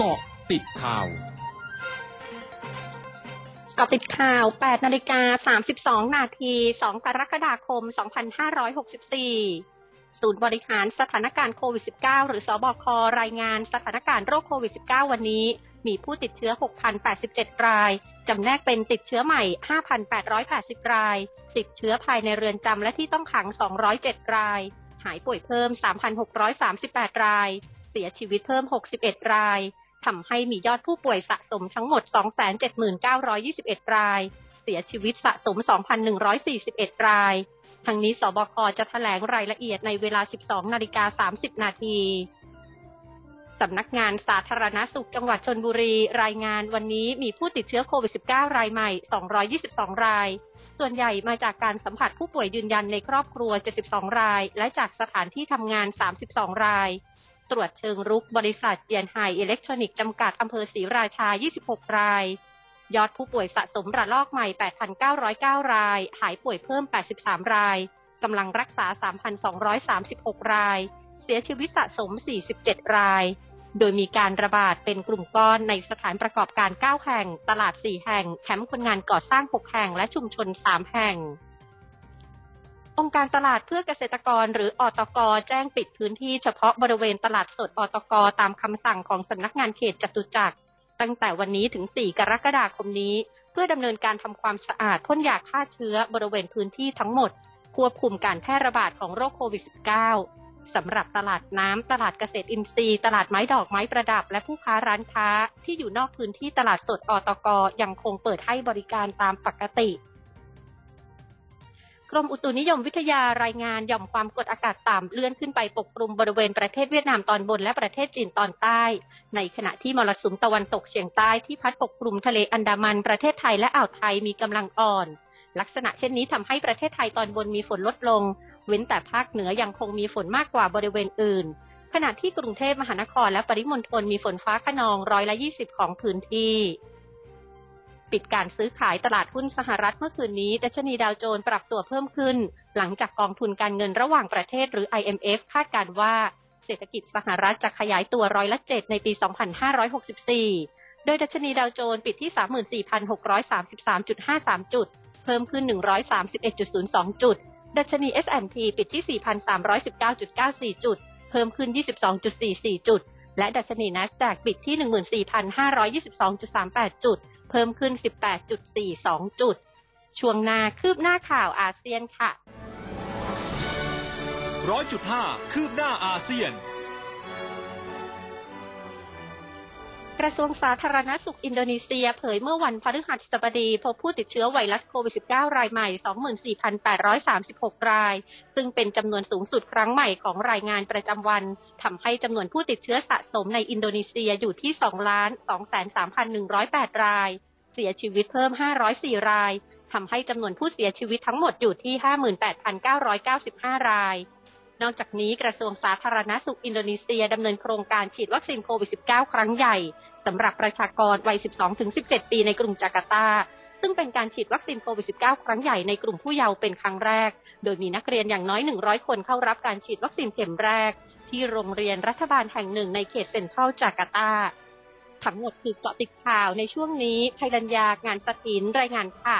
เกาะติดข่าวเกาะติดข่าว 8 นาฬิกา 32 นาที 2 กรกฎาคม 2564 ศูนย์บริหารสถานการณ์โควิด -19 หรือสอบครายงานสถานการณ์โรคโควิด -19 วันนี้ มีผู้ติดเชื้อ 6,087 ราย จำแนกเป็นติดเชื้อใหม่ 5,880 ราย ติดเชื้อภายในเรือนจำและที่ต้องขัง 207 ราย หายป่วยเพิ่ม 3,638 ราย เสียชีวิตเพิ่ม 61 ราย ทำให้มียอดผู้ป่วยสะสมทั้งหมด 279,21 ราย เสียชีวิตสะสม 2,141 ราย ทั้งนี้สบคจะถแถลงรายละเอียดในเวลา 12 นาฬิกา 30 นาทีสำนักงานสาธารณาสุขจังหวัดชนบุรีรายงานวันนี้มีผู้ติดเชื้อโควิด -19 รายใหม่ 222 ราย ส่วนใหญ่มาจากการสัมผัสผู้ป่วยยืนยันในครอบครัว 72 ราย และจากสถานที่ทำงาน 32 ราย ตรวจเชิงรุกบริษัทเยียนไฮอิเล็กทรอนิกส์จำกัดอำเภอศรีราชา 26 ราย ยอดผู้ป่วยสะสมระลอกใหม่ 8,909 ราย หายป่วยเพิ่ม 83 รายกำลังรักษา 3,236 ราย เสียชีวิตสะสม 47 ราย โดยมีการระบาดเป็นกลุ่มก้อนในสถานประกอบการ 9 แห่ง ตลาด 4 แห่ง แคมป์คนงานก่อสร้าง 6 แห่ง และชุมชน 3 แห่ง องค์การตลาดเพื่อเกษตรกรหรืออตก แจ้งปิดพื้นที่เฉพาะบริเวณตลาดสดอตก ตามคำสั่งของสำนักงานเขตจตุจักร ตั้งแต่วันนี้ถึง 4 กรกฎาคมนี้ เพื่อดำเนินการทำความสะอาดพ่นยาฆ่าเชื้อบริเวณพื้นที่ทั้งหมด ควบคุมการแพร่ระบาดของโรคโควิด -19 สำหรับตลาดน้ำ ตลาดเกษตรอินทรีย์ ตลาดไม้ดอกไม้ประดับ และผู้ค้าร้านค้า ที่อยู่นอกพื้นที่ตลาดสดอตก ยังคงเปิดให้บริการตามปกติ กรมอุตุนิยมวิทยารายงานหย่อมความกดอากาศต่ำเลื่อนขึ้นไปปกคลุมบริเวณประเทศเวียดนามตอนบนและประเทศจีนตอนใต้ ในขณะที่มรสุมตะวันตกเฉียงใต้ที่พัดปกคลุมทะเลอันดามันประเทศไทยและอ่าวไทยมีกำลังอ่อน ลักษณะเช่นนี้ทำให้ประเทศไทยตอนบนมีฝนลดลง เว้นแต่ภาคเหนือยังคงมีฝนมากกว่าบริเวณอื่น ขณะที่กรุงเทพมหานครและปริมณฑลมีฝนฟ้าขนองร้อยละ 20 ของพื้นที่ ปิดการซื้อขายตลาดหุ้นสหรัฐเมื่อคืนนี้ ดัชนีดาวโจนส์ปรับตัวเพิ่มขึ้น หลังจากกองทุนการเงินระหว่างประเทศหรือ IMF คาดการว่าเศรษฐกิจสหรัฐจะขยายตัวร้อยละ7ในปี 2564 โดยดัชนีดาวโจนส์ปิดที่ 34,633.53 จุด เพิ่มขึ้น 131.02 จุด ดัชนี S&P ปิดที่ 4,319.94 จุด เพิ่มขึ้น 22.44 จุด และดัชนี NASDAQ ปิดที่ 14,522.38 จุด เพิ่มขึ้น 18.42 จุด ช่วงหน้าคืบหน้าข่าวอาเซียนค่ะร้อยจุดห้าคืบหน้าอาเซียน กระทรวงสาธารณสุขอินโดนีเซียเผยเมื่อวันพฤหัสบดีพบผู้ติดเชื้อไวรัสโควิด -19 รายใหม่ 24,836 ราย ซึ่งเป็นจำนวนสูงสุดครั้งใหม่ของรายงานประจำวันทำให้จำนวนผู้ติดเชื้อสะสมในอินโดนีเซียอยู่ที่2 23,108 ราย เสียชีวิตเพิ่ม 504 รายทำให้จำนวนผู้เสียชีวิตทั้งหมดอยู่ที่ 58,995 ราย นอกจากนี้กระทรวงสาธารณาสุขอินโดนีเซียดำเนินโครงการฉีดวัคซีนโควิด -19 ครั้งใหญ่สำหรับประชากรวัย 12-17 ปีในกรุงจาการ์ตา ซึ่งเป็นการฉีดวัคซีนโควิด -19 ครั้งใหญ่ในกลุ่มผู้เยาว์เป็นครั้งแรก โดยมีนักเรียนอย่างน้อย 100 คนเข้ารับการฉีดวัคซีนเข็มแรก ที่โรงเรียนรัฐบาลแห่งหนึ่งในเขตเซ็นทรัลจาการ์ตา ทั้งหมดคือเกาะติดข่าวในช่วงนี้ไพรัญญางานสถินรายงานค่ะ